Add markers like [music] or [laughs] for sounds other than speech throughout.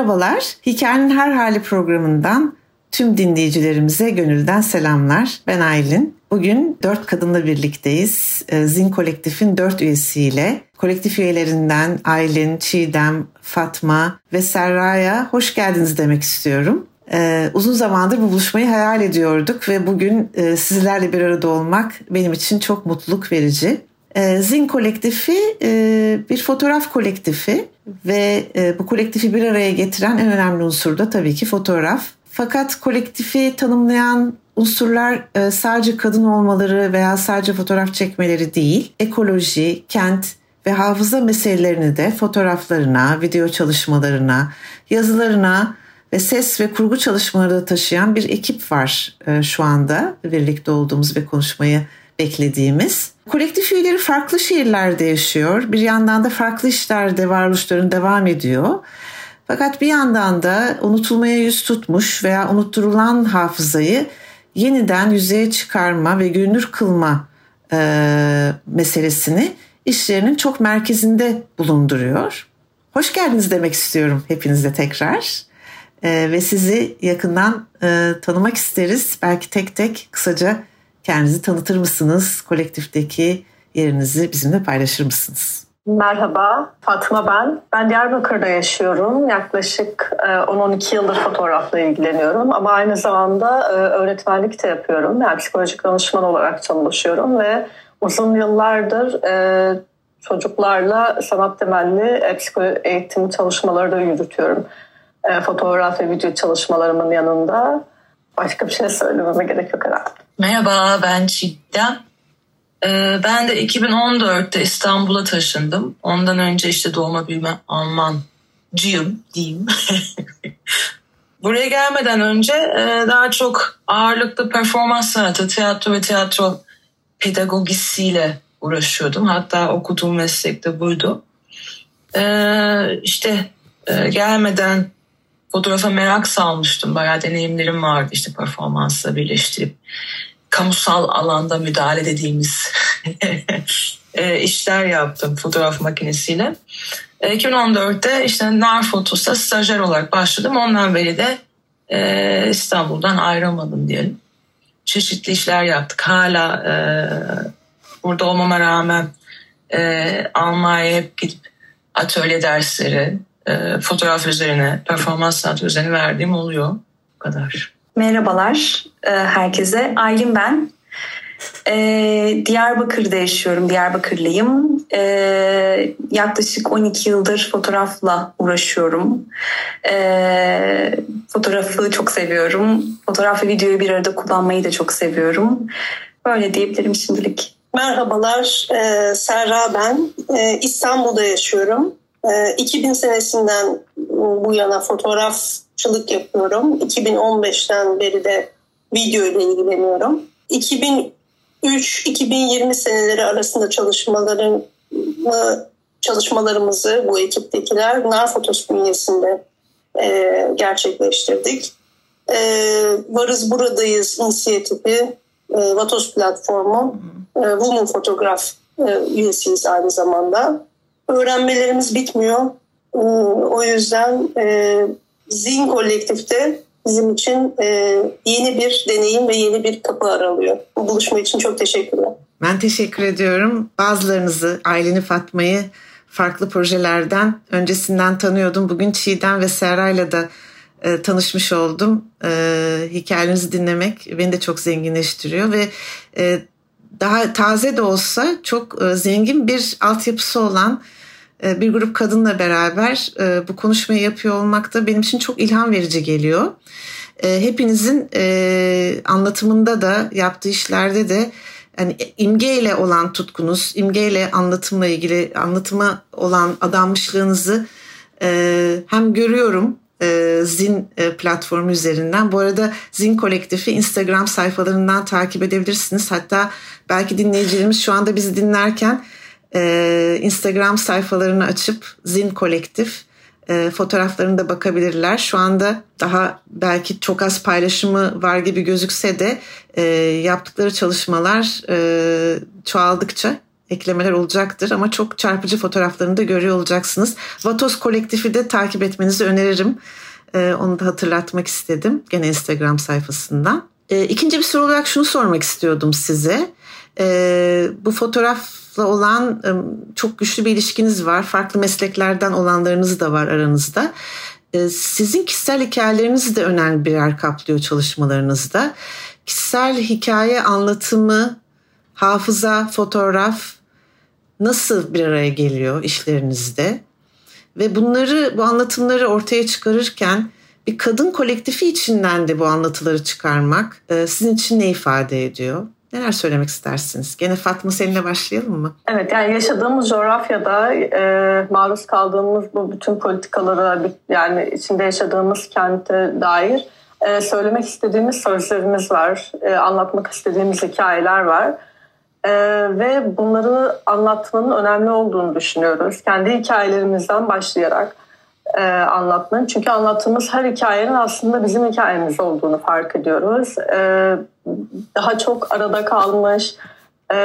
Merhabalar, Hikayenin Her Hali programından tüm dinleyicilerimize gönülden selamlar. Ben Aylin. Bugün dört kadınla birlikteyiz. Ee, Zin Kolektif'in dört üyesiyle. Kolektif üyelerinden Aylin, Çiğdem, Fatma ve Serra'ya hoş geldiniz demek istiyorum. Ee, uzun zamandır bu buluşmayı hayal ediyorduk ve bugün e, sizlerle bir arada olmak benim için çok mutluluk verici. Ee, Zin kolektifi e, bir fotoğraf kolektifi ve e, bu kolektifi bir araya getiren en önemli unsur da tabii ki fotoğraf. Fakat kolektifi tanımlayan unsurlar e, sadece kadın olmaları veya sadece fotoğraf çekmeleri değil, ekoloji, kent ve hafıza meselelerini de fotoğraflarına, video çalışmalarına, yazılarına ve ses ve kurgu çalışmaları da taşıyan bir ekip var şu anda birlikte olduğumuz ve konuşmayı beklediğimiz. Kolektif üyeleri farklı şehirlerde yaşıyor. Bir yandan da farklı işlerde varoluşların devam ediyor. Fakat bir yandan da unutulmaya yüz tutmuş veya unutturulan hafızayı yeniden yüzeye çıkarma ve görünür kılma e, meselesini işlerinin çok merkezinde bulunduruyor. Hoş geldiniz demek istiyorum hepinizle tekrar. E, ve sizi yakından e, tanımak isteriz. Belki tek tek kısaca Kendinizi tanıtır mısınız? Kolektifteki yerinizi bizimle paylaşır mısınız? Merhaba, Fatma ben. Ben Diyarbakır'da yaşıyorum. Yaklaşık 10-12 e, yıldır fotoğrafla ilgileniyorum. Ama aynı zamanda e, öğretmenlik de yapıyorum. Yani psikolojik danışman olarak çalışıyorum ve uzun yıllardır e, çocuklarla sanat temelli eğitim çalışmaları da yürütüyorum. Fotoğraf ve video çalışmalarımın yanında. Başka bir şey söylememe gerek yok herhalde. Merhaba ben Çiğdem. Ee, ben de 2014'te İstanbul'a taşındım. Ondan önce işte doğma büyüme Almancıyım diyeyim. [laughs] Buraya gelmeden önce e, daha çok ağırlıklı performans sanatı, tiyatro ve tiyatro pedagogisiyle uğraşıyordum. Hatta okuduğum meslek de buydu. Ee, işte e, gelmeden fotoğrafa merak salmıştım. Bayağı deneyimlerim vardı işte performansla birleştirip kamusal alanda müdahale dediğimiz [laughs] e, işler yaptım fotoğraf makinesiyle. 2014'te e, işte Nar Fotos'ta stajyer olarak başladım. Ondan beri de e, İstanbul'dan ayrılmadım diyelim. Çeşitli işler yaptık. Hala burada olmama rağmen Almanya'ya hep gidip atölye dersleri, fotoğraf üzerine, performans sanatı üzerine verdiğim oluyor. Bu kadar. Merhabalar e, herkese. Aylin ben. Ee, Diyarbakır'da yaşıyorum. Diyarbakırlıyım. Ee, yaklaşık 12 yıldır fotoğrafla uğraşıyorum. Ee, fotoğrafı çok seviyorum. Fotoğraf ve videoyu bir arada kullanmayı da çok seviyorum. Böyle diyebilirim şimdilik. Merhabalar, ee, Serra ben. Ee, İstanbul'da yaşıyorum. Ee, 2000 senesinden bu yana fotoğrafçılık yapıyorum. 2015'ten beri de video ile ilgileniyorum. 2003-2020 seneleri arasında çalışmalarımı çalışmalarımızı bu ekiptekiler Nar Fotos bünyesinde e, gerçekleştirdik. E, Varız Buradayız inisiyatifi, e, Vatos platformu, e, Women Fotoğraf e, üyesiyiz aynı zamanda. Öğrenmelerimiz bitmiyor. E, o yüzden e, Zin kolektifte bizim için e, yeni bir deneyim ve yeni bir kapı aralıyor. Bu buluşma için çok teşekkürler. Ben teşekkür ediyorum. Bazılarınızı, aileni Fatma'yı farklı projelerden öncesinden tanıyordum. Bugün Çiğdem ve Serra'yla da e, tanışmış oldum. E, hikayelerinizi dinlemek beni de çok zenginleştiriyor ve e, daha taze de olsa çok e, zengin bir altyapısı olan bir grup kadınla beraber e, bu konuşmayı yapıyor olmak da benim için çok ilham verici geliyor. E, hepinizin anlatımında da yaptığı işlerde de yani imgeyle olan tutkunuz, imgeyle anlatımla ilgili anlatıma olan adanmışlığınızı e, hem görüyorum e, Zin e, platformu üzerinden. Bu arada Zin kolektifi Instagram sayfalarından takip edebilirsiniz. Hatta belki dinleyicilerimiz şu anda bizi dinlerken e, Instagram sayfalarını açıp Zin kolektif e, fotoğraflarına da bakabilirler. Şu anda daha belki çok az paylaşımı var gibi gözükse de e, yaptıkları çalışmalar e, çoğaldıkça eklemeler olacaktır ama çok çarpıcı fotoğraflarını da görüyor olacaksınız. Vatos kolektifi de takip etmenizi öneririm. E, onu da hatırlatmak istedim gene Instagram sayfasından. E, ikinci bir soru olarak şunu sormak istiyordum size. E, bu fotoğrafla olan çok güçlü bir ilişkiniz var. Farklı mesleklerden olanlarınız da var aranızda. Sizin kişisel hikayeleriniz de önemli bir yer kaplıyor çalışmalarınızda. Kişisel hikaye anlatımı, hafıza, fotoğraf nasıl bir araya geliyor işlerinizde? Ve bunları, bu anlatımları ortaya çıkarırken bir kadın kolektifi içinden de bu anlatıları çıkarmak sizin için ne ifade ediyor? Neler söylemek istersiniz? Gene Fatma seninle başlayalım mı? Evet yani yaşadığımız coğrafyada e, maruz kaldığımız bu bütün politikalara yani içinde yaşadığımız kente dair e, söylemek istediğimiz sözlerimiz var. E, anlatmak istediğimiz hikayeler var. E, ve bunları anlatmanın önemli olduğunu düşünüyoruz. Kendi hikayelerimizden başlayarak e, anlatmanın. Çünkü anlattığımız her hikayenin aslında bizim hikayemiz olduğunu fark ediyoruz. E, daha çok arada kalmış, e,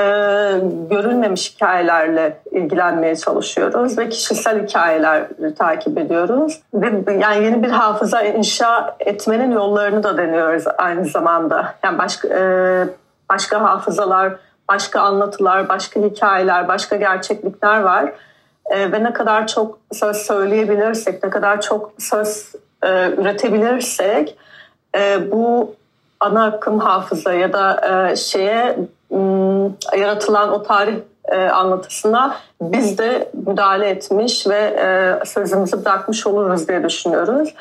görülmemiş hikayelerle ilgilenmeye çalışıyoruz ve kişisel hikayeler takip ediyoruz. Ve yani yeni bir hafıza inşa etmenin yollarını da deniyoruz aynı zamanda. Yani başka e, başka hafızalar, başka anlatılar, başka hikayeler, başka gerçeklikler var e, ve ne kadar çok söz söyleyebilirsek, ne kadar çok söz e, üretebilirsek e, bu ana akım hafıza ya da e, şeye m, yaratılan o tarih e, anlatısına biz de müdahale etmiş ve e, sözümüzü bırakmış oluruz diye düşünüyoruz.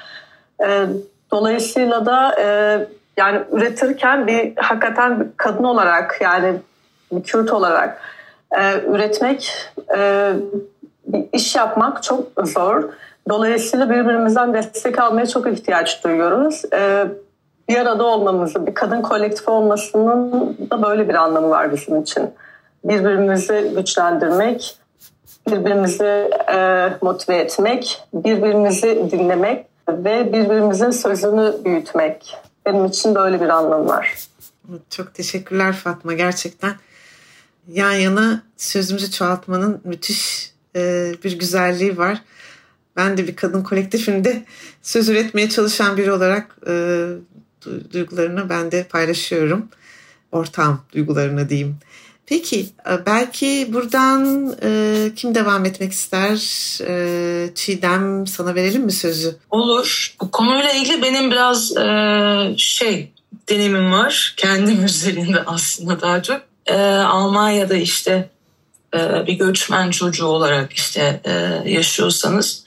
E, dolayısıyla da e, yani üretirken bir hakikaten bir kadın olarak yani bir Kürt olarak e, üretmek e, iş yapmak çok zor. Dolayısıyla birbirimizden destek almaya çok ihtiyaç duyuyoruz. Ee, bir arada olmamızı, bir kadın kolektif olmasının da böyle bir anlamı var bizim için. Birbirimizi güçlendirmek, birbirimizi e, motive etmek, birbirimizi dinlemek ve birbirimizin sözünü büyütmek. Benim için böyle bir anlamı var. Çok teşekkürler Fatma. Gerçekten yan yana sözümüzü çoğaltmanın müthiş bir güzelliği var. Ben de bir kadın kolektifinde söz üretmeye çalışan biri olarak e, duygularını ben de paylaşıyorum. Ortam duygularını diyeyim. Peki e, belki buradan e, kim devam etmek ister? E, Çiğdem sana verelim mi sözü? Olur. Bu konuyla ilgili benim biraz e, şey deneyimim var. Kendim [laughs] üzerinde aslında daha çok. E, Almanya'da işte e, bir göçmen çocuğu olarak işte e, yaşıyorsanız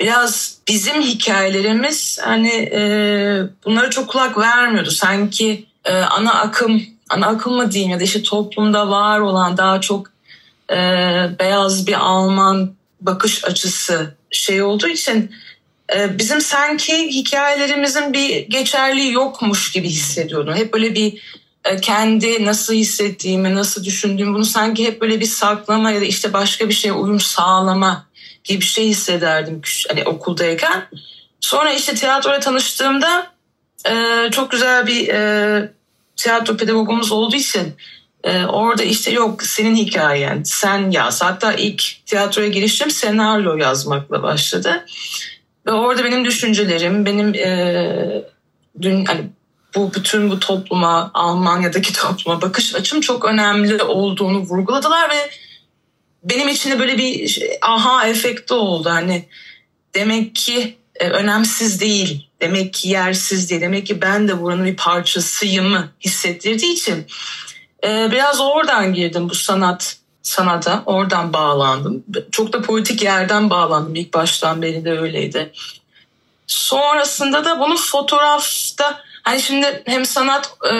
biraz bizim hikayelerimiz hani e, bunlara çok kulak vermiyordu. Sanki ana akım, ana akım mı diyeyim ya da işte toplumda var olan daha çok beyaz bir Alman bakış açısı şey olduğu için bizim sanki hikayelerimizin bir geçerliği yokmuş gibi hissediyordum. Hep böyle bir e, kendi nasıl hissettiğimi, nasıl düşündüğümü bunu sanki hep böyle bir saklama ya da işte başka bir şeye uyum sağlama gibi bir şey hissederdim hani okuldayken. Sonra işte tiyatroya tanıştığımda e, çok güzel bir e, tiyatro pedagogumuz olduğu için orada işte yok senin hikayen, sen yaz. Hatta ilk tiyatroya girişim senaryo yazmakla başladı. Ve orada benim düşüncelerim, benim e, dün hani bu bütün bu topluma, Almanya'daki [laughs] topluma bakış açım çok önemli olduğunu vurguladılar ve benim için de böyle bir aha efekti oldu. Hani demek ki e, önemsiz değil, demek ki yersiz değil, demek ki ben de buranın bir parçasıyımı hissettirdiği için e, biraz oradan girdim bu sanat sanata, oradan bağlandım. Çok da politik yerden bağlandım ilk baştan beri de öyleydi. Sonrasında da bunu fotoğrafta Hani şimdi hem sanat e,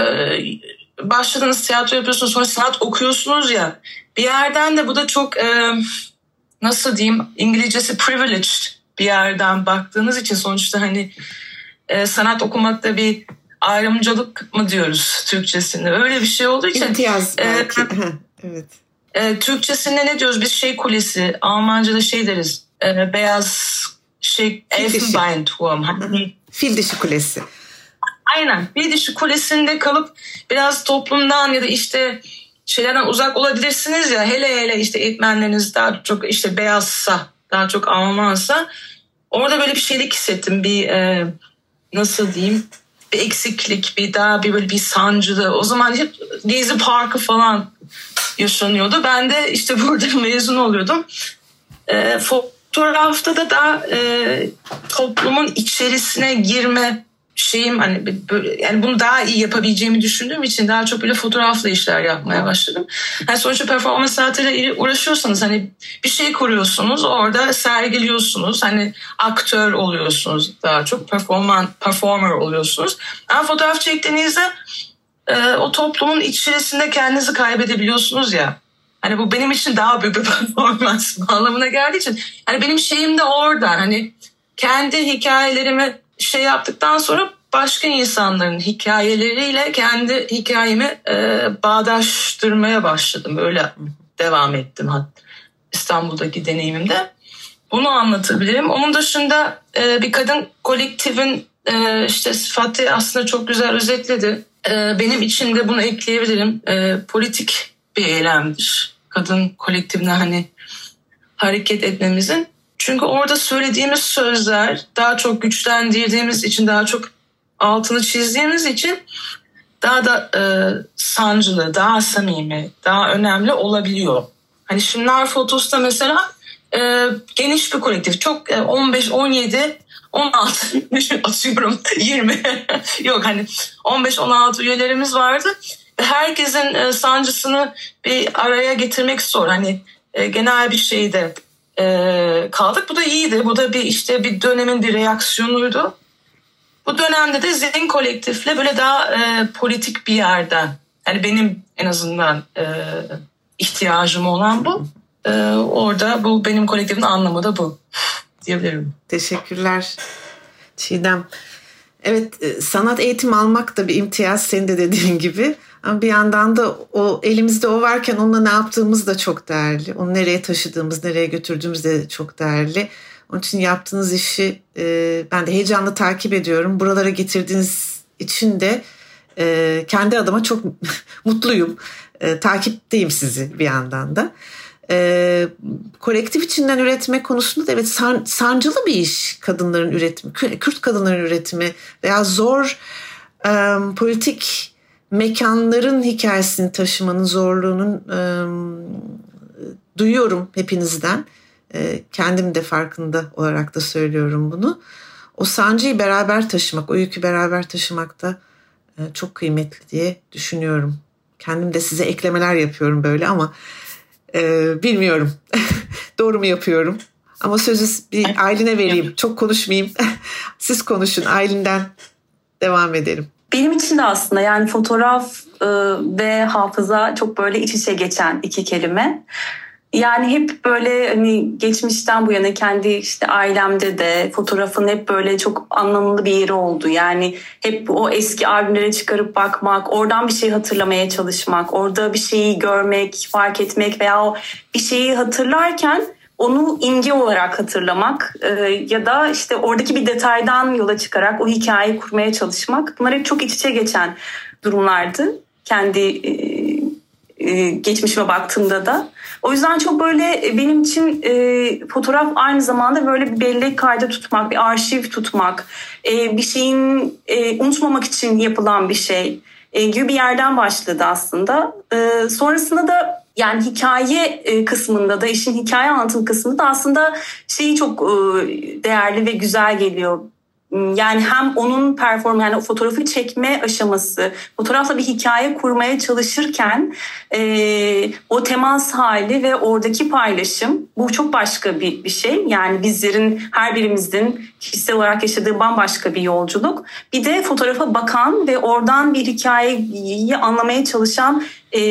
başladınız tiyatro yapıyorsunuz sonra sanat okuyorsunuz ya bir yerden de bu da çok e, nasıl diyeyim İngilizcesi privileged bir yerden baktığınız için sonuçta hani e, sanat okumakta bir ayrımcılık mı diyoruz Türkçesinde? Öyle bir şey olduğu için. İmtiyaz belki. E, evet. E, Türkçesinde ne diyoruz? Biz şey kulesi, Almanca'da şey deriz. E, beyaz şey, Elfenbeinturm. Fil dişi kulesi. Aynen. Fil dişi kulesinde kalıp biraz toplumdan ya da işte şeylerden uzak olabilirsiniz ya. Hele hele işte eğitmenleriniz daha çok işte beyazsa daha çok Almansa orada böyle bir şeylik hissettim. Bir e, nasıl diyeyim? Bir eksiklik bir daha bir böyle bir sancılı. O zaman hep Gezi Parkı falan yaşanıyordu. Ben de işte [laughs] burada mezun oluyordum. E, fotoğrafta da daha e, toplumun içerisine girme şeyim hani böyle, yani bunu daha iyi yapabileceğimi düşündüğüm için daha çok böyle fotoğrafla işler yapmaya başladım. Yani sonuçta performans sanatıyla uğraşıyorsanız hani bir şey kuruyorsunuz orada sergiliyorsunuz hani aktör oluyorsunuz daha çok performan performer oluyorsunuz. Ama fotoğraf çektiğinizde e, o toplumun içerisinde kendinizi kaybedebiliyorsunuz ya. Hani bu benim için daha büyük bir [laughs] performans anlamına geldiği için. Hani benim şeyim de oradan hani kendi hikayelerimi şey yaptıktan sonra başka insanların hikayeleriyle kendi hikayemi e, bağdaştırmaya başladım. Öyle devam ettim İstanbul'daki deneyimimde. Bunu anlatabilirim. Onun dışında e, bir kadın kolektifin e, işte sıfatı aslında çok güzel özetledi. E, benim için de bunu ekleyebilirim. E, politik bir eylemdir. Kadın kolektifine hani hareket etmemizin çünkü orada söylediğimiz sözler daha çok güçlendirdiğimiz için, daha çok altını çizdiğimiz için daha da e, sancılı, daha samimi, daha önemli olabiliyor. Hani şimdi Narfotos'ta mesela e, geniş bir kolektif. Çok e, 15, 17, 16 atıyorum 20 [laughs] yok hani 15-16 üyelerimiz vardı. Herkesin e, sancısını bir araya getirmek zor. Hani e, genel bir şeyde e, kaldık. Bu da iyiydi. Bu da bir işte bir dönemin bir reaksiyonuydu. Bu dönemde de Zin kolektifle böyle daha e, politik bir yerden yani benim en azından e, ihtiyacım olan bu. E, orada bu benim kolektifin anlamı da bu diyebilirim. Teşekkürler Çiğdem. Evet e, sanat eğitimi almak da bir imtiyaz senin de dediğin gibi. Ama bir yandan da o elimizde o varken onunla ne yaptığımız da çok değerli. Onu nereye taşıdığımız, nereye götürdüğümüz de çok değerli. Onun için yaptığınız işi e, ben de heyecanla takip ediyorum. Buralara getirdiğiniz için de e, kendi adıma çok [laughs] mutluyum. E, takipteyim sizi bir yandan da. E, kolektif içinden üretme konusunda da evet san, sancılı bir iş kadınların üretimi, Kürt kadınların üretimi veya zor e, politik mekanların hikayesini taşımanın zorluğunun e, duyuyorum hepinizden. E, kendim de farkında olarak da söylüyorum bunu. O sancıyı beraber taşımak, o yükü beraber taşımak da e, çok kıymetli diye düşünüyorum. Kendim de size eklemeler yapıyorum böyle ama e, bilmiyorum. [laughs] Doğru mu yapıyorum? Ama sözü bir Aylin'e vereyim. Çok konuşmayayım. [laughs] Siz konuşun. Aylin'den devam edelim. Benim için de aslında yani fotoğraf e, ve hafıza çok böyle iç içe geçen iki kelime. Yani hep böyle hani geçmişten bu yana kendi işte ailemde de fotoğrafın hep böyle çok anlamlı bir yeri oldu. Yani hep o eski albümlere çıkarıp bakmak, oradan bir şey hatırlamaya çalışmak, orada bir şeyi görmek, fark etmek veya bir şeyi hatırlarken onu imge olarak hatırlamak e, ya da işte oradaki bir detaydan yola çıkarak o hikayeyi kurmaya çalışmak bunlar hep çok iç içe geçen durumlardı kendi e, e, geçmişime baktığımda da. O yüzden çok böyle e, benim için e, fotoğraf aynı zamanda böyle bir bellek kaydı tutmak, bir arşiv tutmak, e, bir şeyin e, unutmamak için yapılan bir şey e, gibi bir yerden başladı aslında. E, sonrasında da yani hikaye e, kısmında da işin hikaye anlatım kısmında da aslında şeyi çok e, değerli ve güzel geliyor. Hmm, yani hem onun perform yani o fotoğrafı çekme aşaması, fotoğrafla bir hikaye kurmaya çalışırken e, o temas hali ve oradaki paylaşım bu çok başka bir, bir şey. Yani bizlerin her birimizin kişisel olarak yaşadığı bambaşka bir yolculuk. Bir de fotoğrafa bakan ve oradan bir hikayeyi anlamaya çalışan e,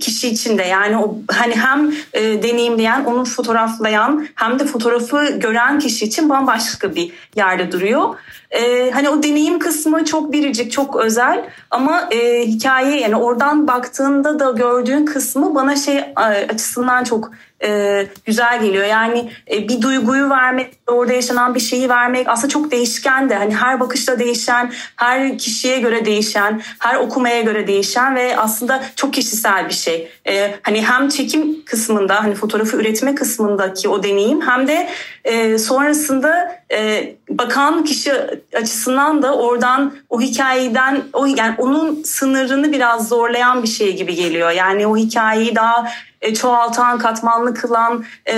kişi için de yani o hani hem e, deneyimleyen, onu fotoğraflayan hem de fotoğrafı gören kişi için bambaşka bir yerde duruyor. E, hani o deneyim kısmı çok biricik, çok özel ama e, hikaye yani oradan baktığında da gördüğün kısmı bana şey açısından çok e, güzel geliyor. Yani e, bir duyguyu vermek, orada yaşanan bir şeyi vermek aslında çok değişken de. Hani her bakışta değişen, her kişiye göre değişen, her okumaya göre değişen ve aslında çok kişisel bir şey. E, hani hem çekim kısmında, hani fotoğrafı üretme kısmındaki o deneyim hem de e, sonrasında e, bakan kişi açısından da oradan o hikayeden o yani onun sınırını biraz zorlayan bir şey gibi geliyor. Yani o hikayeyi daha e, çoğaltan, katmanlı kılan, e,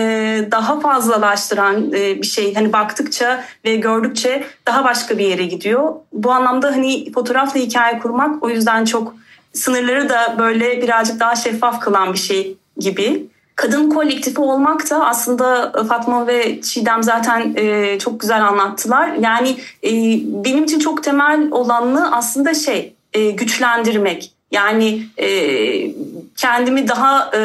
daha fazlalaştıran e, bir şey. Hani baktıkça ve gördükçe daha başka bir yere gidiyor. Bu anlamda hani fotoğrafla hikaye kurmak o yüzden çok sınırları da böyle birazcık daha şeffaf kılan bir şey gibi. Kadın kolektifi olmak da aslında Fatma ve Çiğdem zaten e, çok güzel anlattılar. Yani e, benim için çok temel olanı aslında şey e, güçlendirmek. Yani e, kendimi daha e,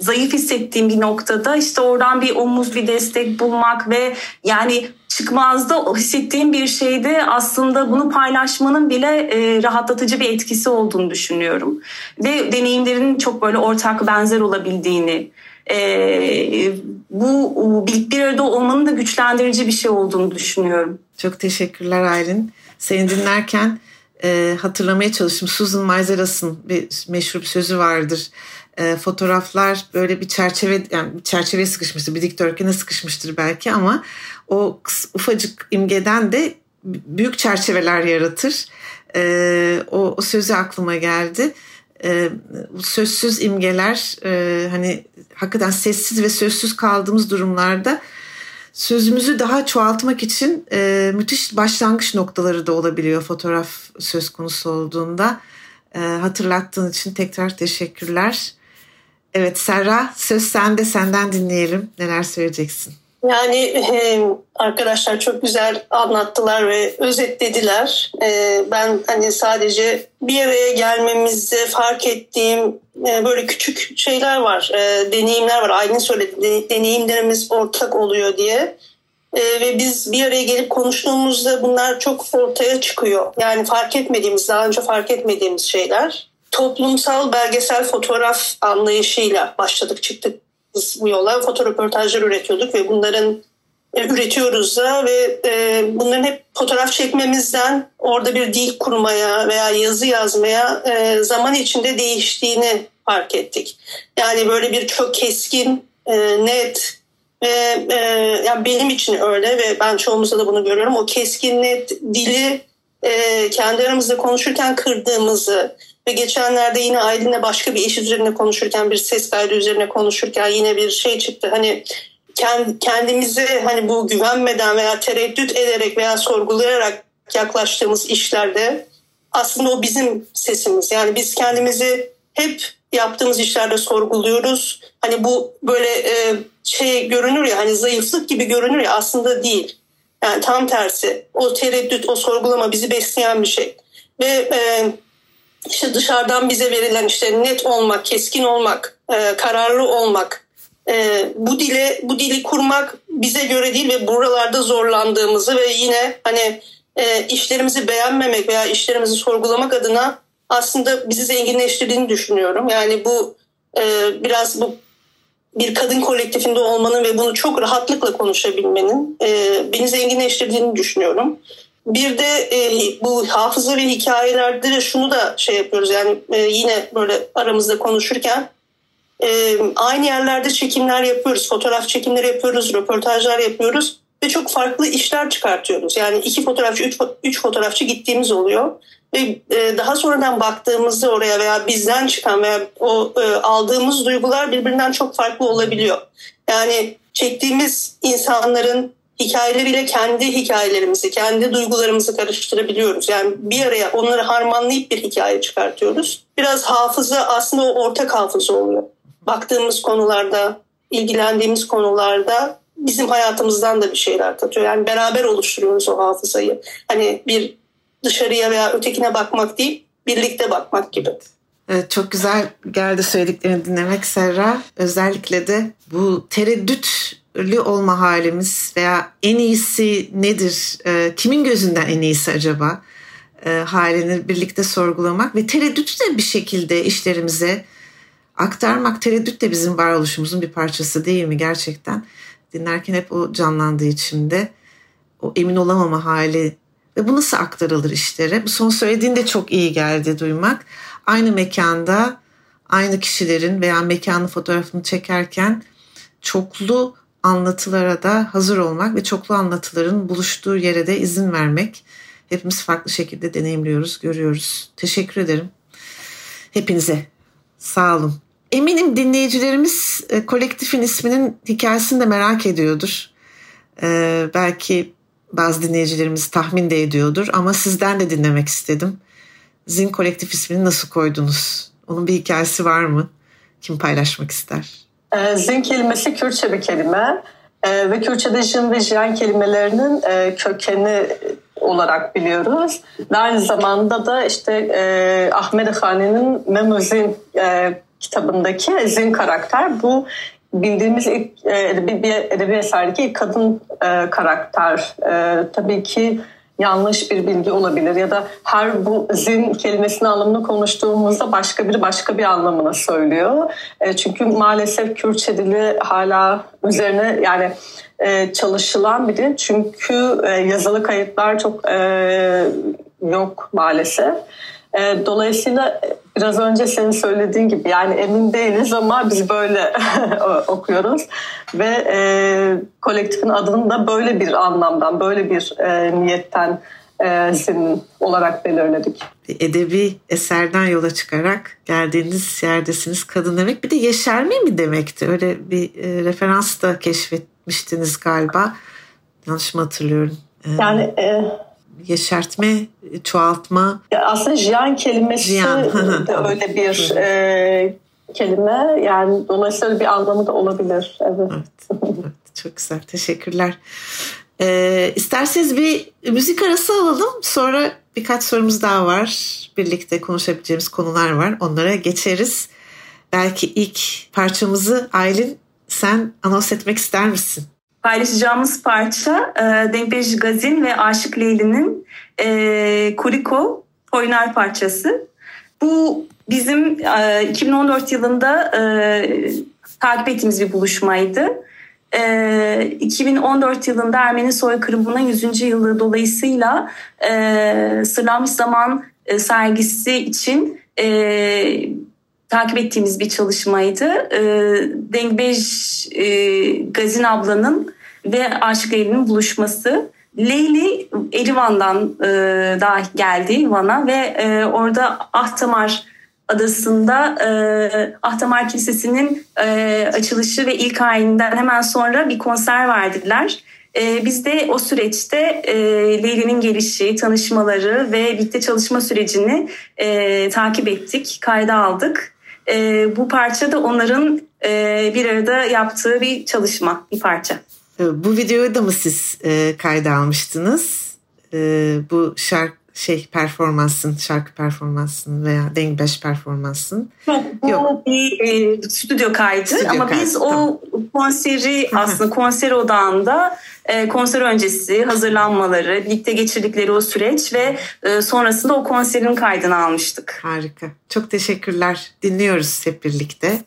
zayıf hissettiğim bir noktada işte oradan bir omuz bir destek bulmak ve yani çıkmazda hissettiğim bir şeyde aslında bunu paylaşmanın bile e, rahatlatıcı bir etkisi olduğunu düşünüyorum. Ve deneyimlerin çok böyle ortak benzer olabildiğini e, bu bir arada olmanın da güçlendirici bir şey olduğunu düşünüyorum. Çok teşekkürler Aylin. Seni dinlerken e, hatırlamaya çalıştım. Susan Meiseras'ın bir meşhur bir sözü vardır. E, fotoğraflar böyle bir çerçeve yani bir çerçeveye sıkışmıştır, bir dikdörtgene sıkışmıştır belki ama o ufacık imgeden de büyük çerçeveler yaratır. E, o, o sözü aklıma geldi. E, sözsüz imgeler e, hani hakikaten sessiz ve sözsüz kaldığımız durumlarda sözümüzü daha çoğaltmak için e, müthiş başlangıç noktaları da olabiliyor fotoğraf söz konusu olduğunda. E, hatırlattığın için tekrar teşekkürler. Evet Serra söz sende senden dinleyelim. Neler söyleyeceksin? Yani e, arkadaşlar çok güzel anlattılar ve özetlediler. E, ben hani sadece bir araya gelmemizde fark ettiğim e, böyle küçük şeyler var, e, deneyimler var. Aylin söyledi, deneyimlerimiz ortak oluyor diye. E, ve biz bir araya gelip konuştuğumuzda bunlar çok ortaya çıkıyor. Yani fark etmediğimiz, daha önce fark etmediğimiz şeyler. Toplumsal belgesel fotoğraf anlayışıyla başladık çıktık bu yola. Fotoröportajlar üretiyorduk ve bunların e, üretiyoruz da ve e, bunların hep fotoğraf çekmemizden orada bir dil kurmaya veya yazı yazmaya e, zaman içinde değiştiğini fark ettik. Yani böyle bir çok keskin, e, net ve e, yani benim için öyle ve ben çoğumuzda da bunu görüyorum. O keskin net dili e, kendi aramızda konuşurken kırdığımızı ve geçenlerde yine Aylin'le başka bir iş üzerine konuşurken bir ses kaydı üzerine konuşurken yine bir şey çıktı. Hani kendimize hani bu güvenmeden veya tereddüt ederek veya sorgulayarak yaklaştığımız işlerde aslında o bizim sesimiz. Yani biz kendimizi hep yaptığımız işlerde sorguluyoruz. Hani bu böyle e, şey görünür ya hani zayıflık gibi görünür ya aslında değil. Yani tam tersi. O tereddüt, o sorgulama bizi besleyen bir şey. Ve e, işte dışarıdan bize verilen işte net olmak, keskin olmak, e, kararlı olmak, e, bu dile bu dili kurmak bize göre değil ve buralarda zorlandığımızı ve yine hani e, işlerimizi beğenmemek veya işlerimizi sorgulamak adına aslında bizi zenginleştirdiğini düşünüyorum. Yani bu e, biraz bu bir kadın kolektifinde olmanın ve bunu çok rahatlıkla konuşabilmenin e, beni zenginleştirdiğini düşünüyorum. Bir de e, bu hafıza ve hikayelerde de şunu da şey yapıyoruz yani e, yine böyle aramızda konuşurken e, aynı yerlerde çekimler yapıyoruz, fotoğraf çekimleri yapıyoruz, röportajlar yapıyoruz ve çok farklı işler çıkartıyoruz. Yani iki fotoğrafçı, üç, üç fotoğrafçı gittiğimiz oluyor ve e, daha sonradan baktığımızda oraya veya bizden çıkan veya o e, aldığımız duygular birbirinden çok farklı olabiliyor. Yani çektiğimiz insanların hikayeleriyle kendi hikayelerimizi, kendi duygularımızı karıştırabiliyoruz. Yani bir araya onları harmanlayıp bir hikaye çıkartıyoruz. Biraz hafıza aslında o ortak hafıza oluyor. Baktığımız konularda, ilgilendiğimiz konularda bizim hayatımızdan da bir şeyler katıyor. Yani beraber oluşturuyoruz o hafızayı. Hani bir dışarıya veya ötekine bakmak değil, birlikte bakmak gibi. Evet, çok güzel geldi söylediklerini dinlemek Serra. Özellikle de bu tereddütlü olma halimiz veya en iyisi nedir? E, kimin gözünden en iyisi acaba? E, halini birlikte sorgulamak ve tereddütü de bir şekilde işlerimize aktarmak. Tereddüt de bizim varoluşumuzun bir parçası değil mi gerçekten? Dinlerken hep o canlandığı içimde. O emin olamama hali ve bu nasıl aktarılır işlere? Bu son söylediğinde çok iyi geldi duymak aynı mekanda aynı kişilerin veya mekanın fotoğrafını çekerken çoklu anlatılara da hazır olmak ve çoklu anlatıların buluştuğu yere de izin vermek. Hepimiz farklı şekilde deneyimliyoruz, görüyoruz. Teşekkür ederim. Hepinize sağ olun. Eminim dinleyicilerimiz e, kolektifin isminin hikayesini de merak ediyordur. Ee, belki bazı dinleyicilerimiz tahmin de ediyordur ama sizden de dinlemek istedim. Zin Kolektif ismini nasıl koydunuz? Onun bir hikayesi var mı? Kim paylaşmak ister? Ee, zin kelimesi Kürtçe bir kelime ee, ve Kürtçe'de jin ve jiyan kelimelerinin e, kökeni olarak biliyoruz. Ve aynı zamanda da işte e, Ahmet Hani'nin Memuzin e, kitabındaki zin karakter bu bildiğimiz ilk edebi, edebi eserdeki ilk kadın karakter. Tabii ki yanlış bir bilgi olabilir ya da her bu zin kelimesinin anlamını konuştuğumuzda başka biri başka bir anlamını söylüyor. E, çünkü maalesef Kürtçe dili hala üzerine yani e, çalışılan bir dil. Çünkü e, yazılı kayıtlar çok e, yok maalesef. E, dolayısıyla biraz önce senin söylediğin gibi yani emin değiliz ama biz böyle [laughs] okuyoruz ve e, kolektifin adını da böyle bir anlamdan, böyle bir e, niyetten e, zin olarak belirledik. Edebi eserden yola çıkarak geldiğiniz yerdesiniz kadın demek. Bir de yeşerme mi demekti? Öyle bir e, referans da keşfetmiştiniz galiba. Yanlış mı hatırlıyorum? E, yani e, yeşertme, çoğaltma. Ya aslında jiyan kelimesi jiyan. de öyle bir e, kelime. Yani dolayısıyla bir anlamı da olabilir. Evet. evet, evet çok güzel. Teşekkürler. Ee, isterseniz bir müzik arası alalım. Sonra birkaç sorumuz daha var. Birlikte konuşabileceğimiz konular var. Onlara geçeriz. Belki ilk parçamızı Aylin sen anons etmek ister misin? Paylaşacağımız parça e, Denkbej Gazin ve Aşık Leyli'nin e, Kuriko oynar parçası. Bu bizim e, 2014 yılında e, takip ettiğimiz bir buluşmaydı. E, 2014 yılında Ermeni soykırımının 100. yılı dolayısıyla e, Sırlanmış Zaman e, sergisi için e, takip ettiğimiz bir çalışmaydı. E, Dengbej e, Gazin ablanın ve Aşık Leyli'nin buluşması. Leyli Erivan'dan e, da geldi Van'a ve e, orada Ahtamar adasında e, Ahtamar Kilisesi'nin e, açılışı ve ilk ayinden hemen sonra bir konser verdiler. E, biz de o süreçte e, Leyli'nin gelişi, tanışmaları ve birlikte çalışma sürecini e, takip ettik, kayda aldık. E, bu parça da onların e, bir arada yaptığı bir çalışma, bir parça. Ee, bu videoyu da mı siz e, kayda almıştınız? E, bu şarkı şey performansın, şarkı performansın veya Dengbeş performansın. Yok, bu Yok. bir e, stüdyo kaydı stüdyo ama kaydı, biz tamam. o konseri aslında konser odağında e, konser öncesi hazırlanmaları, birlikte geçirdikleri o süreç ve e, sonrasında o konserin kaydını almıştık. Harika. Çok teşekkürler. Dinliyoruz hep birlikte.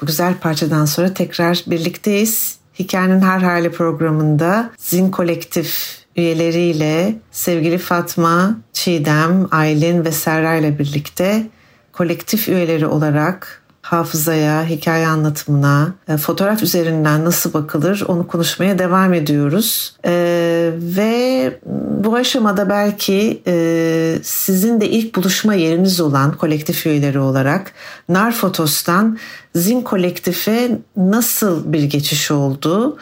Bu güzel parçadan sonra tekrar birlikteyiz. Hikayenin Her Hali programında Zin Kolektif üyeleriyle sevgili Fatma, Çiğdem, Aylin ve Serra ile birlikte kolektif üyeleri olarak hafızaya, hikaye anlatımına, e, fotoğraf üzerinden nasıl bakılır onu konuşmaya devam ediyoruz. Ee, ve bu aşamada belki e, sizin de ilk buluşma yeriniz olan kolektif üyeleri olarak Narfotos'tan Zin Kolektif'e nasıl bir geçiş oldu?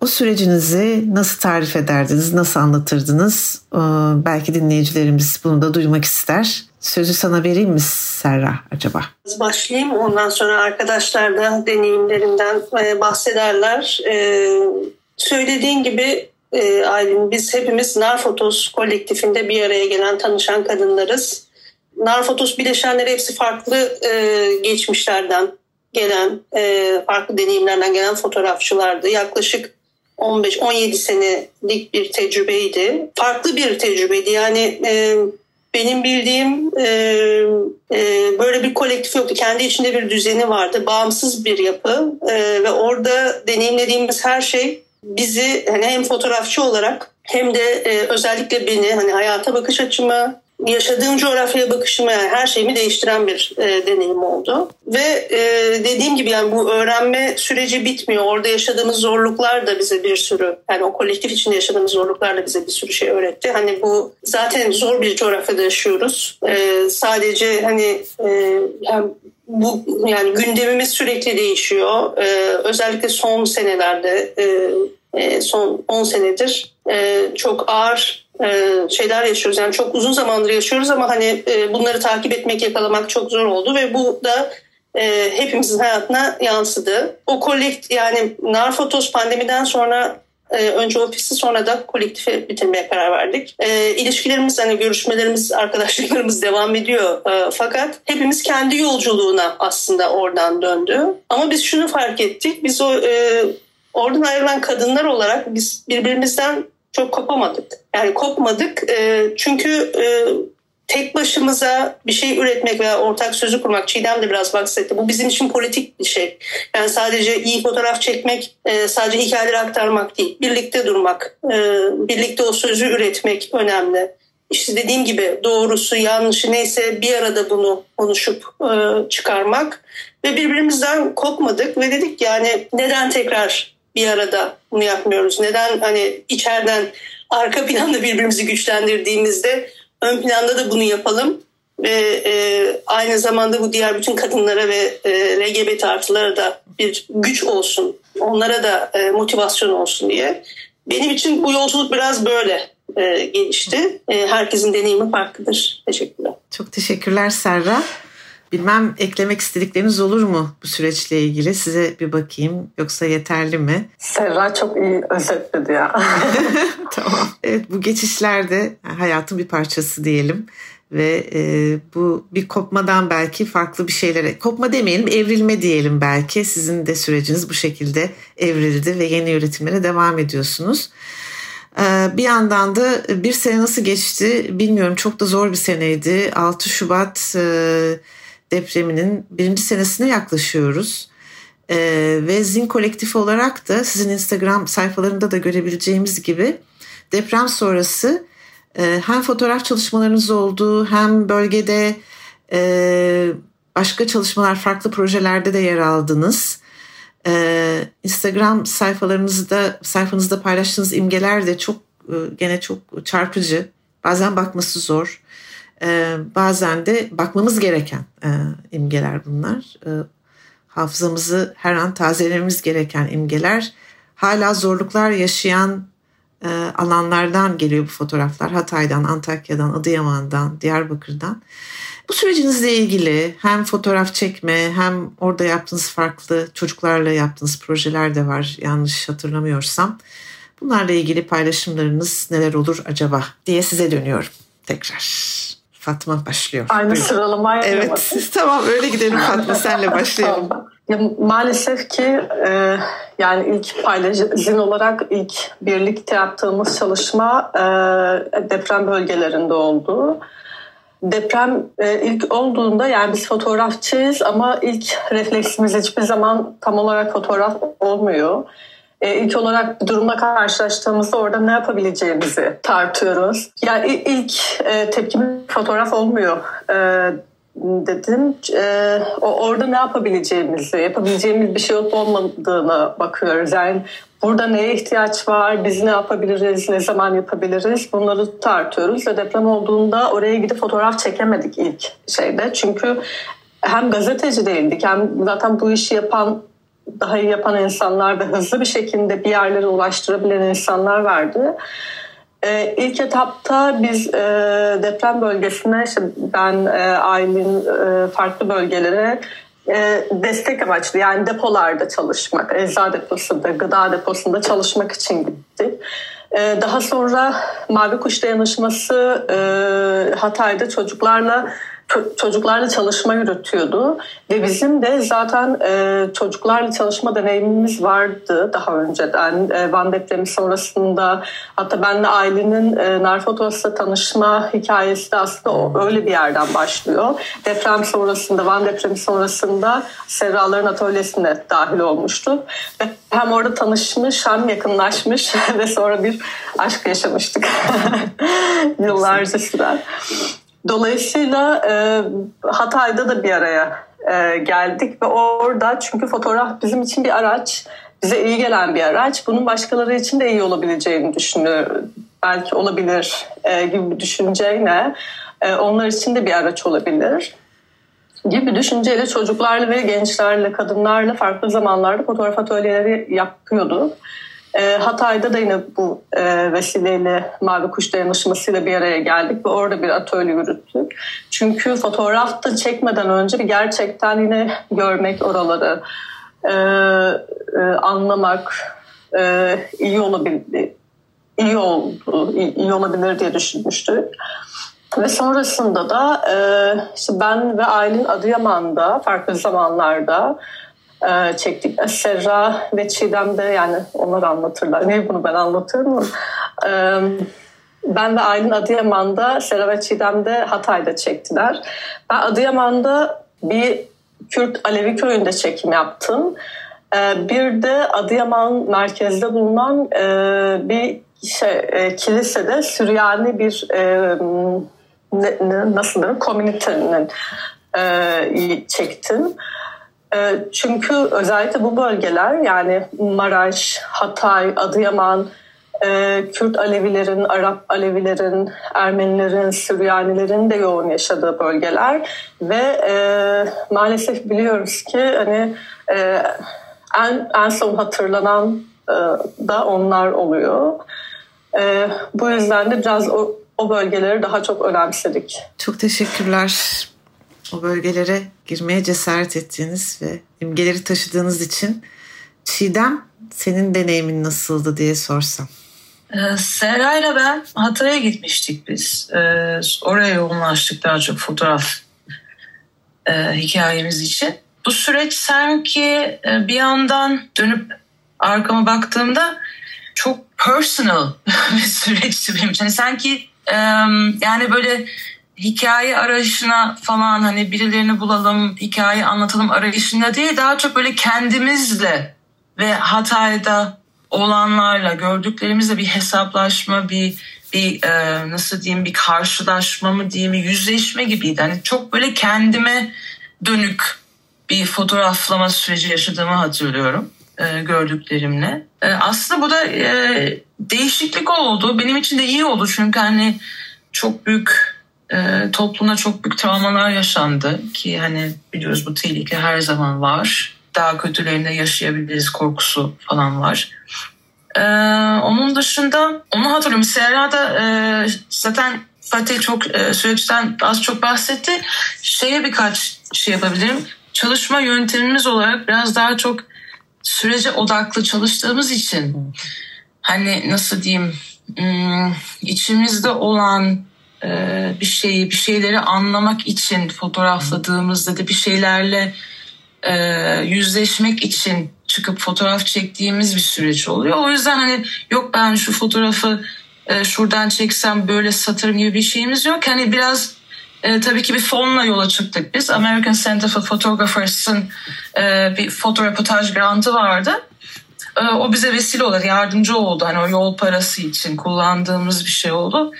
O sürecinizi nasıl tarif ederdiniz, nasıl anlatırdınız? Ee, belki dinleyicilerimiz bunu da duymak ister. Sözü sana vereyim mi Serra acaba? Başlayayım ondan sonra arkadaşlar da deneyimlerinden e, bahsederler. Ee, söylediğin gibi e, Aylin biz hepimiz Narfotos kolektifinde bir araya gelen tanışan kadınlarız. Narfotos bileşenleri hepsi farklı e, geçmişlerden gelen, e, farklı deneyimlerden gelen fotoğrafçılardı. Yaklaşık 15-17 senelik bir tecrübeydi. Farklı bir tecrübeydi. Yani e, benim bildiğim e, e, böyle bir kolektif yoktu. Kendi içinde bir düzeni vardı. Bağımsız bir yapı e, ve orada deneyimlediğimiz her şey bizi hani hem fotoğrafçı olarak hem de e, özellikle beni hani hayata bakış açımı, yaşadığım coğrafyaya bakışımı yani her şeyimi değiştiren bir e, deneyim oldu. Ve e, dediğim gibi yani bu öğrenme süreci bitmiyor. Orada yaşadığımız zorluklar da bize bir sürü yani o kolektif içinde yaşadığımız zorluklar da bize bir sürü şey öğretti. Hani bu zaten zor bir coğrafyada yaşıyoruz. E, sadece hani e, yani bu yani gündemimiz sürekli değişiyor. E, özellikle son senelerde e, e son 10 senedir e, çok ağır şeyler yaşıyoruz. Yani çok uzun zamandır yaşıyoruz ama hani e, bunları takip etmek, yakalamak çok zor oldu ve bu da e, hepimizin hayatına yansıdı. O kolekt yani Narfotos pandemiden sonra önce ofisi sonra da kolektifi bitirmeye karar verdik. E, ilişkilerimiz hani görüşmelerimiz, arkadaşlıklarımız devam ediyor. E, fakat hepimiz kendi yolculuğuna aslında oradan döndü. Ama biz şunu fark ettik. Biz o e, oradan ayrılan kadınlar olarak biz birbirimizden çok kopamadık. Yani kopmadık e, çünkü e, tek başımıza bir şey üretmek veya ortak sözü kurmak Çiğdem de biraz bahsetti. Bu bizim için politik bir şey. Yani sadece iyi fotoğraf çekmek, e, sadece hikayeleri aktarmak değil. Birlikte durmak, e, birlikte o sözü üretmek önemli. İşte dediğim gibi doğrusu yanlışı neyse bir arada bunu konuşup e, çıkarmak ve birbirimizden kopmadık ve dedik yani neden tekrar bir arada bunu yapmıyoruz? Neden hani içeriden arka planda birbirimizi güçlendirdiğimizde ön planda da bunu yapalım ve e, aynı zamanda bu diğer bütün kadınlara ve e, LGBT artılara da bir güç olsun, onlara da e, motivasyon olsun diye. Benim için bu yolculuk biraz böyle e, gelişti. E, herkesin deneyimi farklıdır. Teşekkürler. Çok teşekkürler Serra. Bilmem eklemek istedikleriniz olur mu bu süreçle ilgili? Size bir bakayım yoksa yeterli mi? Serra çok iyi özetledi ya. [laughs] [laughs] tamam. Evet bu geçişlerde hayatın bir parçası diyelim ve e, bu bir kopmadan belki farklı bir şeylere kopma demeyelim evrilme diyelim belki sizin de süreciniz bu şekilde evrildi ve yeni üretimlere devam ediyorsunuz. E, bir yandan da bir sene nasıl geçti bilmiyorum çok da zor bir seneydi 6 Şubat e, depreminin birinci senesine yaklaşıyoruz. Ee, ve Zin Kolektifi olarak da sizin Instagram sayfalarında da görebileceğimiz gibi deprem sonrası e, hem fotoğraf çalışmalarınız oldu hem bölgede e, başka çalışmalar farklı projelerde de yer aldınız. E, Instagram sayfalarınızda sayfanızda paylaştığınız imgeler de çok e, gene çok çarpıcı. Bazen bakması zor. E, bazen de bakmamız gereken e, imgeler bunlar. E, hafızamızı her an tazelememiz gereken imgeler. Hala zorluklar yaşayan e, alanlardan geliyor bu fotoğraflar. Hatay'dan, Antakya'dan, Adıyaman'dan, Diyarbakır'dan. Bu sürecinizle ilgili hem fotoğraf çekme hem orada yaptığınız farklı çocuklarla yaptığınız projeler de var yanlış hatırlamıyorsam. Bunlarla ilgili paylaşımlarınız neler olur acaba diye size dönüyorum tekrar. Fatma başlıyor. Aynı Buyurun. sıralamayla Evet tamam öyle gidelim [laughs] Fatma senle başlayalım. Ya, maalesef ki e, yani ilk paylaşım olarak ilk birlikte yaptığımız çalışma e, deprem bölgelerinde oldu. Deprem e, ilk olduğunda yani biz fotoğrafçıyız ama ilk refleksimiz hiçbir zaman tam olarak fotoğraf olmuyor. E, ilk olarak durumla karşılaştığımızda orada ne yapabileceğimizi tartıyoruz. Yani ilk e, tepkim fotoğraf olmuyor e, dedim. E, orada ne yapabileceğimizi, yapabileceğimiz bir şey olup olmadığını bakıyoruz. Yani burada neye ihtiyaç var, biz ne yapabiliriz, ne zaman yapabiliriz bunları tartıyoruz. Ve deprem olduğunda oraya gidip fotoğraf çekemedik ilk şeyde. Çünkü hem gazeteci değildik hem zaten bu işi yapan daha iyi yapan insanlar ve hızlı bir şekilde bir yerlere ulaştırabilen insanlar vardı. Ee, ilk etapta biz e, deprem bölgesine işte ben e, ailenin e, farklı bölgelere e, destek amaçlı yani depolarda çalışmak, eczacı deposunda, gıda deposunda çalışmak için gittik. E, daha sonra Mavi Kuş Dayanışması e, Hatay'da çocuklarla çocuklarla çalışma yürütüyordu. Ve bizim de zaten e, çocuklarla çalışma deneyimimiz vardı daha önceden. E, Van depremi sonrasında hatta ben de ailenin e, Narfotos'la tanışma hikayesi de aslında o, öyle bir yerden başlıyor. Deprem sonrasında Van depremi sonrasında Serraların atölyesine dahil olmuştu. Ve hem orada tanışmış hem yakınlaşmış [laughs] ve sonra bir aşk yaşamıştık. [laughs] Yıllarca süren. Dolayısıyla e, Hatay'da da bir araya e, geldik ve orada çünkü fotoğraf bizim için bir araç, bize iyi gelen bir araç. Bunun başkaları için de iyi olabileceğini düşünüyorum. Belki olabilir e, gibi bir düşünceyle e, onlar için de bir araç olabilir gibi düşünceyle çocuklarla ve gençlerle, kadınlarla farklı zamanlarda fotoğraf atölyeleri yapıyorduk. E, Hatay'da da yine bu e, vesileyle Mavi Kuş Dayanışması'yla bir araya geldik ve orada bir atölye yürüttük. Çünkü fotoğrafta çekmeden önce bir gerçekten yine görmek oraları, e, e, anlamak e, iyi olabilir, iyi oldu, iyi, olabilir diye düşünmüştük. Ve sonrasında da işte ben ve Aylin Adıyaman'da farklı zamanlarda e, çektik. Serra ve Çiğdem de yani onlar anlatırlar. Niye bunu ben anlatıyorum? E, ben ve Aylin Adıyaman'da, Serra ve Çiğdem de Hatay'da çektiler. Ben Adıyaman'da bir Kürt Alevi köyünde çekim yaptım. E, bir de Adıyaman merkezde bulunan e, bir şey, e, kilisede Süryani bir e, ne, ne, nasıl diyeyim komünitenin e, çektim. E, çünkü özellikle bu bölgeler yani Maraş, Hatay, Adıyaman, e, Kürt Alevilerin, Arap Alevilerin, Ermenilerin, Süryanilerin de yoğun yaşadığı bölgeler ve e, maalesef biliyoruz ki hani e, en en son hatırlanan da onlar oluyor. Bu yüzden de biraz o, o bölgeleri daha çok önemsedik. Çok teşekkürler o bölgelere girmeye cesaret ettiğiniz ve imgeleri taşıdığınız için. Çiğdem senin deneyimin nasıldı diye sorsam. Ee, Serra ile ben Hatay'a gitmiştik biz. Ee, oraya yoğunlaştık daha çok fotoğraf e, hikayemiz için. Bu süreç sanki e, bir yandan dönüp arkama baktığımda çok personal [laughs] bir süreçti benim için. Yani sanki e, yani böyle hikaye arayışına falan hani birilerini bulalım, hikaye anlatalım arayışında değil daha çok böyle kendimizle ve Hatay'da olanlarla gördüklerimizle bir hesaplaşma, bir bir e, nasıl diyeyim bir karşılaşma mı diyeyim bir yüzleşme gibiydi. Hani çok böyle kendime dönük bir fotoğraflama süreci yaşadığımı hatırlıyorum e, gördüklerimle. E, aslında bu da e, değişiklik oldu. Benim için de iyi oldu çünkü hani çok büyük e, toplumda çok büyük travmalar yaşandı ki hani biliyoruz bu tehlike her zaman var. Daha kötülerinde yaşayabiliriz korkusu falan var. Ee, onun dışında onu hatırlıyorum. Serra'da e, zaten Fatih çok e, süreçten az çok bahsetti. Şeye birkaç şey yapabilirim. Çalışma yöntemimiz olarak biraz daha çok sürece odaklı çalıştığımız için hani nasıl diyeyim hmm, içimizde olan e, bir şeyi, bir şeyleri anlamak için fotoğrafladığımızda da bir şeylerle e, yüzleşmek için çıkıp fotoğraf çektiğimiz bir süreç oluyor. O yüzden hani yok ben şu fotoğrafı e, şuradan çeksem böyle satırım gibi bir şeyimiz yok. Hani biraz e, tabii ki bir fonla yola çıktık biz. American Center for Photographers'ın e, bir fotoreportaj grantı vardı. E, o bize vesile oldu, yardımcı oldu. Hani o yol parası için kullandığımız bir şey oldu.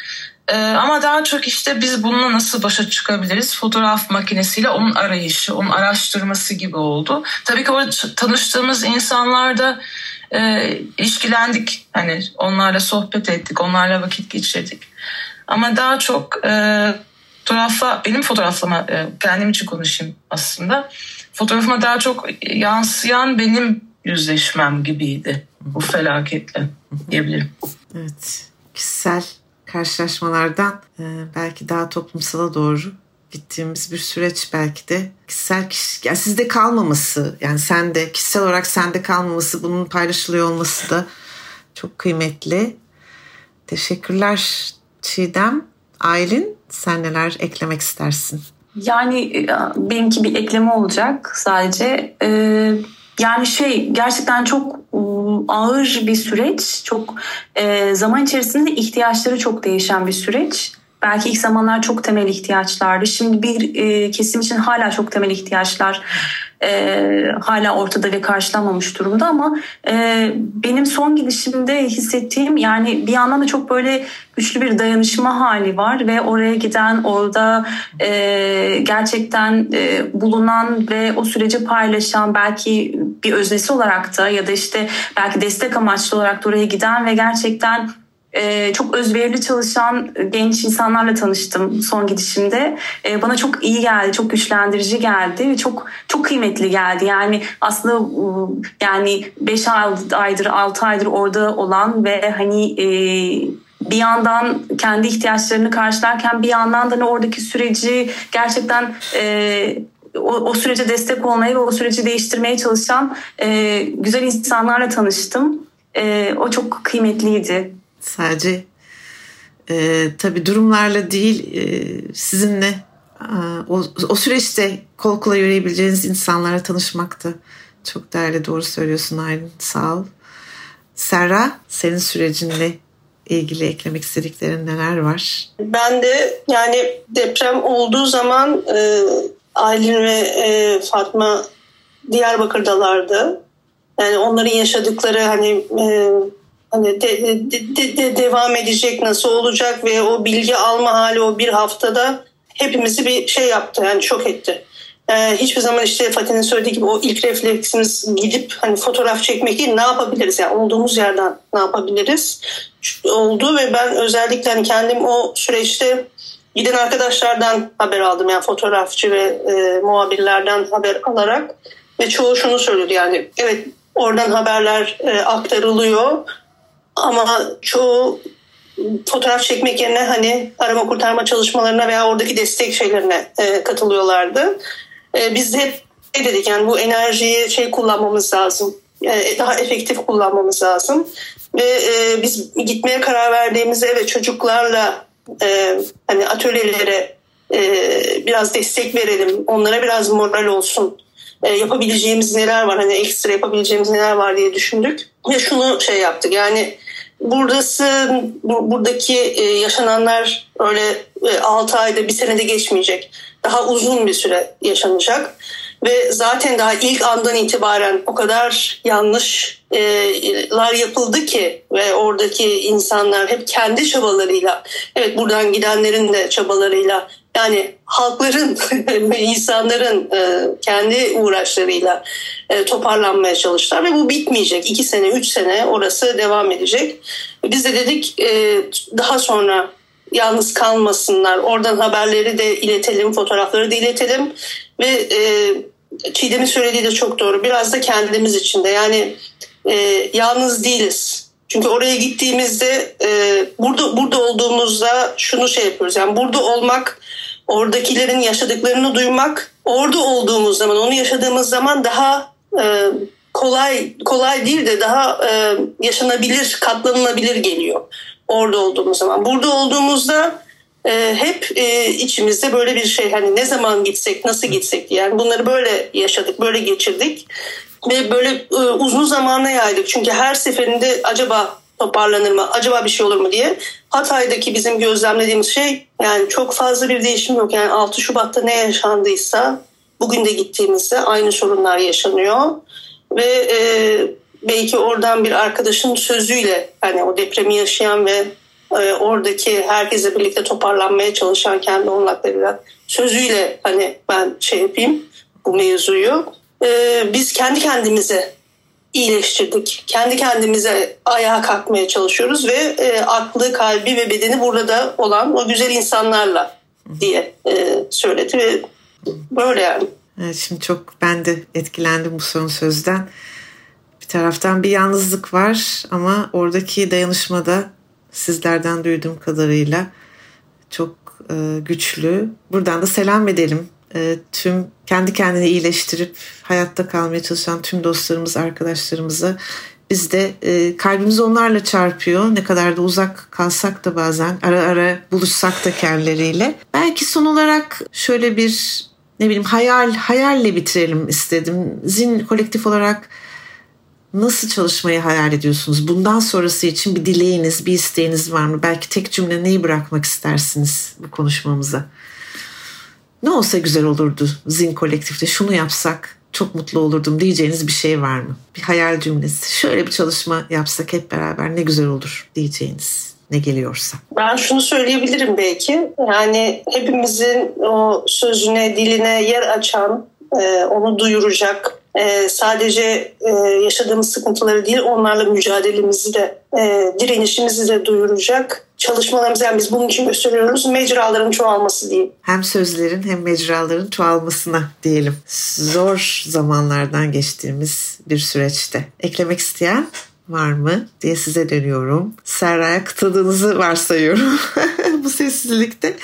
Ee, ama daha çok işte biz bununla nasıl başa çıkabiliriz? Fotoğraf makinesiyle onun arayışı, onun araştırması gibi oldu. Tabii ki orada tanıştığımız insanlarda e, ilişkilendik. Hani onlarla sohbet ettik, onlarla vakit geçirdik. Ama daha çok e, fotoğrafla, benim fotoğraflama, e, kendim için konuşayım aslında. Fotoğrafıma daha çok yansıyan benim yüzleşmem gibiydi bu felaketle diyebilirim. Evet, kişisel karşılaşmalardan e, belki daha toplumsala doğru gittiğimiz bir süreç belki de kişisel kişi, yani sizde kalmaması yani sende kişisel olarak sende kalmaması bunun paylaşılıyor olması da çok kıymetli. Teşekkürler Çiğdem. Aylin sen neler eklemek istersin? Yani e, benimki bir ekleme olacak sadece. Ee, yani şey gerçekten çok ağır bir süreç. Çok e, zaman içerisinde ihtiyaçları çok değişen bir süreç. Belki ilk zamanlar çok temel ihtiyaçlardı. Şimdi bir e, kesim için hala çok temel ihtiyaçlar e, hala ortada ve karşılanmamış durumda ama e, benim son gidişimde hissettiğim yani bir yandan da çok böyle güçlü bir dayanışma hali var ve oraya giden orada e, gerçekten e, bulunan ve o süreci paylaşan belki bir öznesi olarak da ya da işte belki destek amaçlı olarak da oraya giden ve gerçekten ee, çok özverili çalışan genç insanlarla tanıştım son gidişimde. Ee, bana çok iyi geldi, çok güçlendirici geldi ve çok çok kıymetli geldi. Yani aslında yani 5 aydır, 6 aydır orada olan ve hani e, bir yandan kendi ihtiyaçlarını karşılarken bir yandan da ne oradaki süreci gerçekten e, o, o sürece destek olmaya ve o süreci değiştirmeye çalışan e, güzel insanlarla tanıştım. E, o çok kıymetliydi. Sadece e, tabii durumlarla değil e, sizinle e, o, o süreçte kol kola yürüyebileceğiniz insanlara tanışmakta çok değerli doğru söylüyorsun Aylin sağ ol. Serra senin sürecinle ilgili eklemek istediklerin neler var? Ben de yani deprem olduğu zaman e, Aylin ve e, Fatma Diyarbakır'dalardı. Yani onların yaşadıkları hani e, hani de, de, de, de devam edecek nasıl olacak ve o bilgi alma hali o bir haftada hepimizi bir şey yaptı yani şok etti. Ee, hiçbir zaman işte Fatih'in söylediği gibi o ilk refleksimiz gidip hani fotoğraf çekmek değil ne yapabiliriz? Yani olduğumuz yerden ne yapabiliriz? Oldu ve ben özellikle hani kendim o süreçte giden arkadaşlardan haber aldım. Yani fotoğrafçı ve e, muhabirlerden haber alarak ve çoğu şunu söyledi yani evet oradan haberler e, aktarılıyor ama çoğu fotoğraf çekmek yerine hani arama kurtarma çalışmalarına veya oradaki destek şeylerine e, katılıyorlardı. E, biz de hep şey dedik yani bu enerjiyi şey kullanmamız lazım. E, daha efektif kullanmamız lazım. Ve e, biz gitmeye karar verdiğimizde evet çocuklarla e, hani atölyelere e, biraz destek verelim. Onlara biraz moral olsun. E, yapabileceğimiz neler var hani ekstra yapabileceğimiz neler var diye düşündük. Ve şunu şey yaptık yani buradası bu, buradaki e, yaşananlar öyle e, 6 ayda bir senede geçmeyecek. Daha uzun bir süre yaşanacak ve zaten daha ilk andan itibaren o kadar yanlışlar yapıldı ki ve oradaki insanlar hep kendi çabalarıyla evet buradan gidenlerin de çabalarıyla yani halkların [laughs] ve insanların e, kendi uğraşlarıyla e, toparlanmaya çalıştılar ve bu bitmeyecek. iki sene, üç sene orası devam edecek. Biz de dedik e, daha sonra yalnız kalmasınlar. Oradan haberleri de iletelim, fotoğrafları da iletelim ve e, Çiğdem'in söylediği de çok doğru. Biraz da kendimiz için de yani e, yalnız değiliz. Çünkü oraya gittiğimizde e, burada burada olduğumuzda şunu şey yapıyoruz. Yani burada olmak, oradakilerin yaşadıklarını duymak, orada olduğumuz zaman, onu yaşadığımız zaman daha e, kolay kolay değil de daha e, yaşanabilir, katlanılabilir geliyor. Orada olduğumuz zaman. Burada olduğumuzda e, hep e, içimizde böyle bir şey hani ne zaman gitsek nasıl gitsek yani bunları böyle yaşadık böyle geçirdik ve böyle e, uzun zamana yaydık. Çünkü her seferinde acaba toparlanır mı acaba bir şey olur mu diye. Hatay'daki bizim gözlemlediğimiz şey yani çok fazla bir değişim yok. Yani 6 Şubat'ta ne yaşandıysa bugün de gittiğimizde aynı sorunlar yaşanıyor. Ve e, belki oradan bir arkadaşın sözüyle hani o depremi yaşayan ve e, oradaki herkese birlikte toparlanmaya çalışan kendi olanaklarıyla sözüyle hani ben şey yapayım bu mevzuyu. E, biz kendi kendimize iyileştirdik. Kendi kendimize ayağa kalkmaya çalışıyoruz ve e, aklı, kalbi ve bedeni burada olan o güzel insanlarla diye e, söyledi ve böyle yani. Evet, şimdi çok ben de etkilendim bu son sözden. Bir taraftan bir yalnızlık var ama oradaki dayanışmada sizlerden duyduğum kadarıyla çok e, güçlü. Buradan da selam edelim. E, tüm kendi kendini iyileştirip hayatta kalmaya çalışan tüm dostlarımız, arkadaşlarımıza Biz de e, kalbimiz onlarla çarpıyor. Ne kadar da uzak kalsak da bazen ara ara buluşsak da kendileriyle. Belki son olarak şöyle bir ne bileyim hayal hayalle bitirelim istedim. Zin kolektif olarak nasıl çalışmayı hayal ediyorsunuz? Bundan sonrası için bir dileğiniz, bir isteğiniz var mı? Belki tek cümle neyi bırakmak istersiniz bu konuşmamıza? Ne olsa güzel olurdu Zin kolektifte şunu yapsak çok mutlu olurdum diyeceğiniz bir şey var mı? Bir hayal cümlesi. Şöyle bir çalışma yapsak hep beraber ne güzel olur diyeceğiniz ne geliyorsa. Ben şunu söyleyebilirim belki. Yani hepimizin o sözüne, diline yer açan, e, onu duyuracak, e, sadece e, yaşadığımız sıkıntıları değil onlarla mücadelemizi de e, direnişimizi de duyuracak çalışmalarımız yani biz bunun için gösteriyoruz mecraların çoğalması diyeyim. Hem sözlerin hem mecraların çoğalmasına diyelim. Zor zamanlardan geçtiğimiz bir süreçte. Eklemek isteyen var mı diye size dönüyorum. Serra'ya kıtadığınızı varsayıyorum [laughs] bu sessizlikte.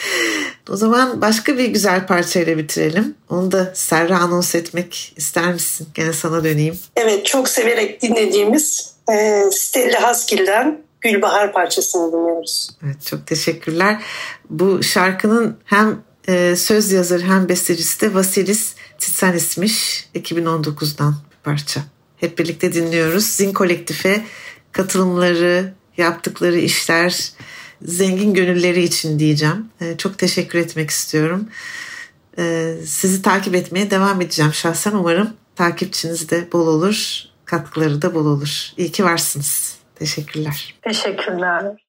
O zaman başka bir güzel parçayla bitirelim. Onu da Serra anons etmek ister misin? Gene sana döneyim. Evet çok severek dinlediğimiz e, Stella Haskell'den Gülbahar parçasını dinliyoruz. Evet çok teşekkürler. Bu şarkının hem e, söz yazarı hem bestecisi de Vasilis Titsanis'miş. 2019'dan bir parça. Hep birlikte dinliyoruz. Zin Kolektif'e katılımları, yaptıkları işler, zengin gönülleri için diyeceğim. Ee, çok teşekkür etmek istiyorum. Ee, sizi takip etmeye devam edeceğim şahsen. Umarım takipçiniz de bol olur, katkıları da bol olur. İyi ki varsınız. Teşekkürler. Teşekkürler.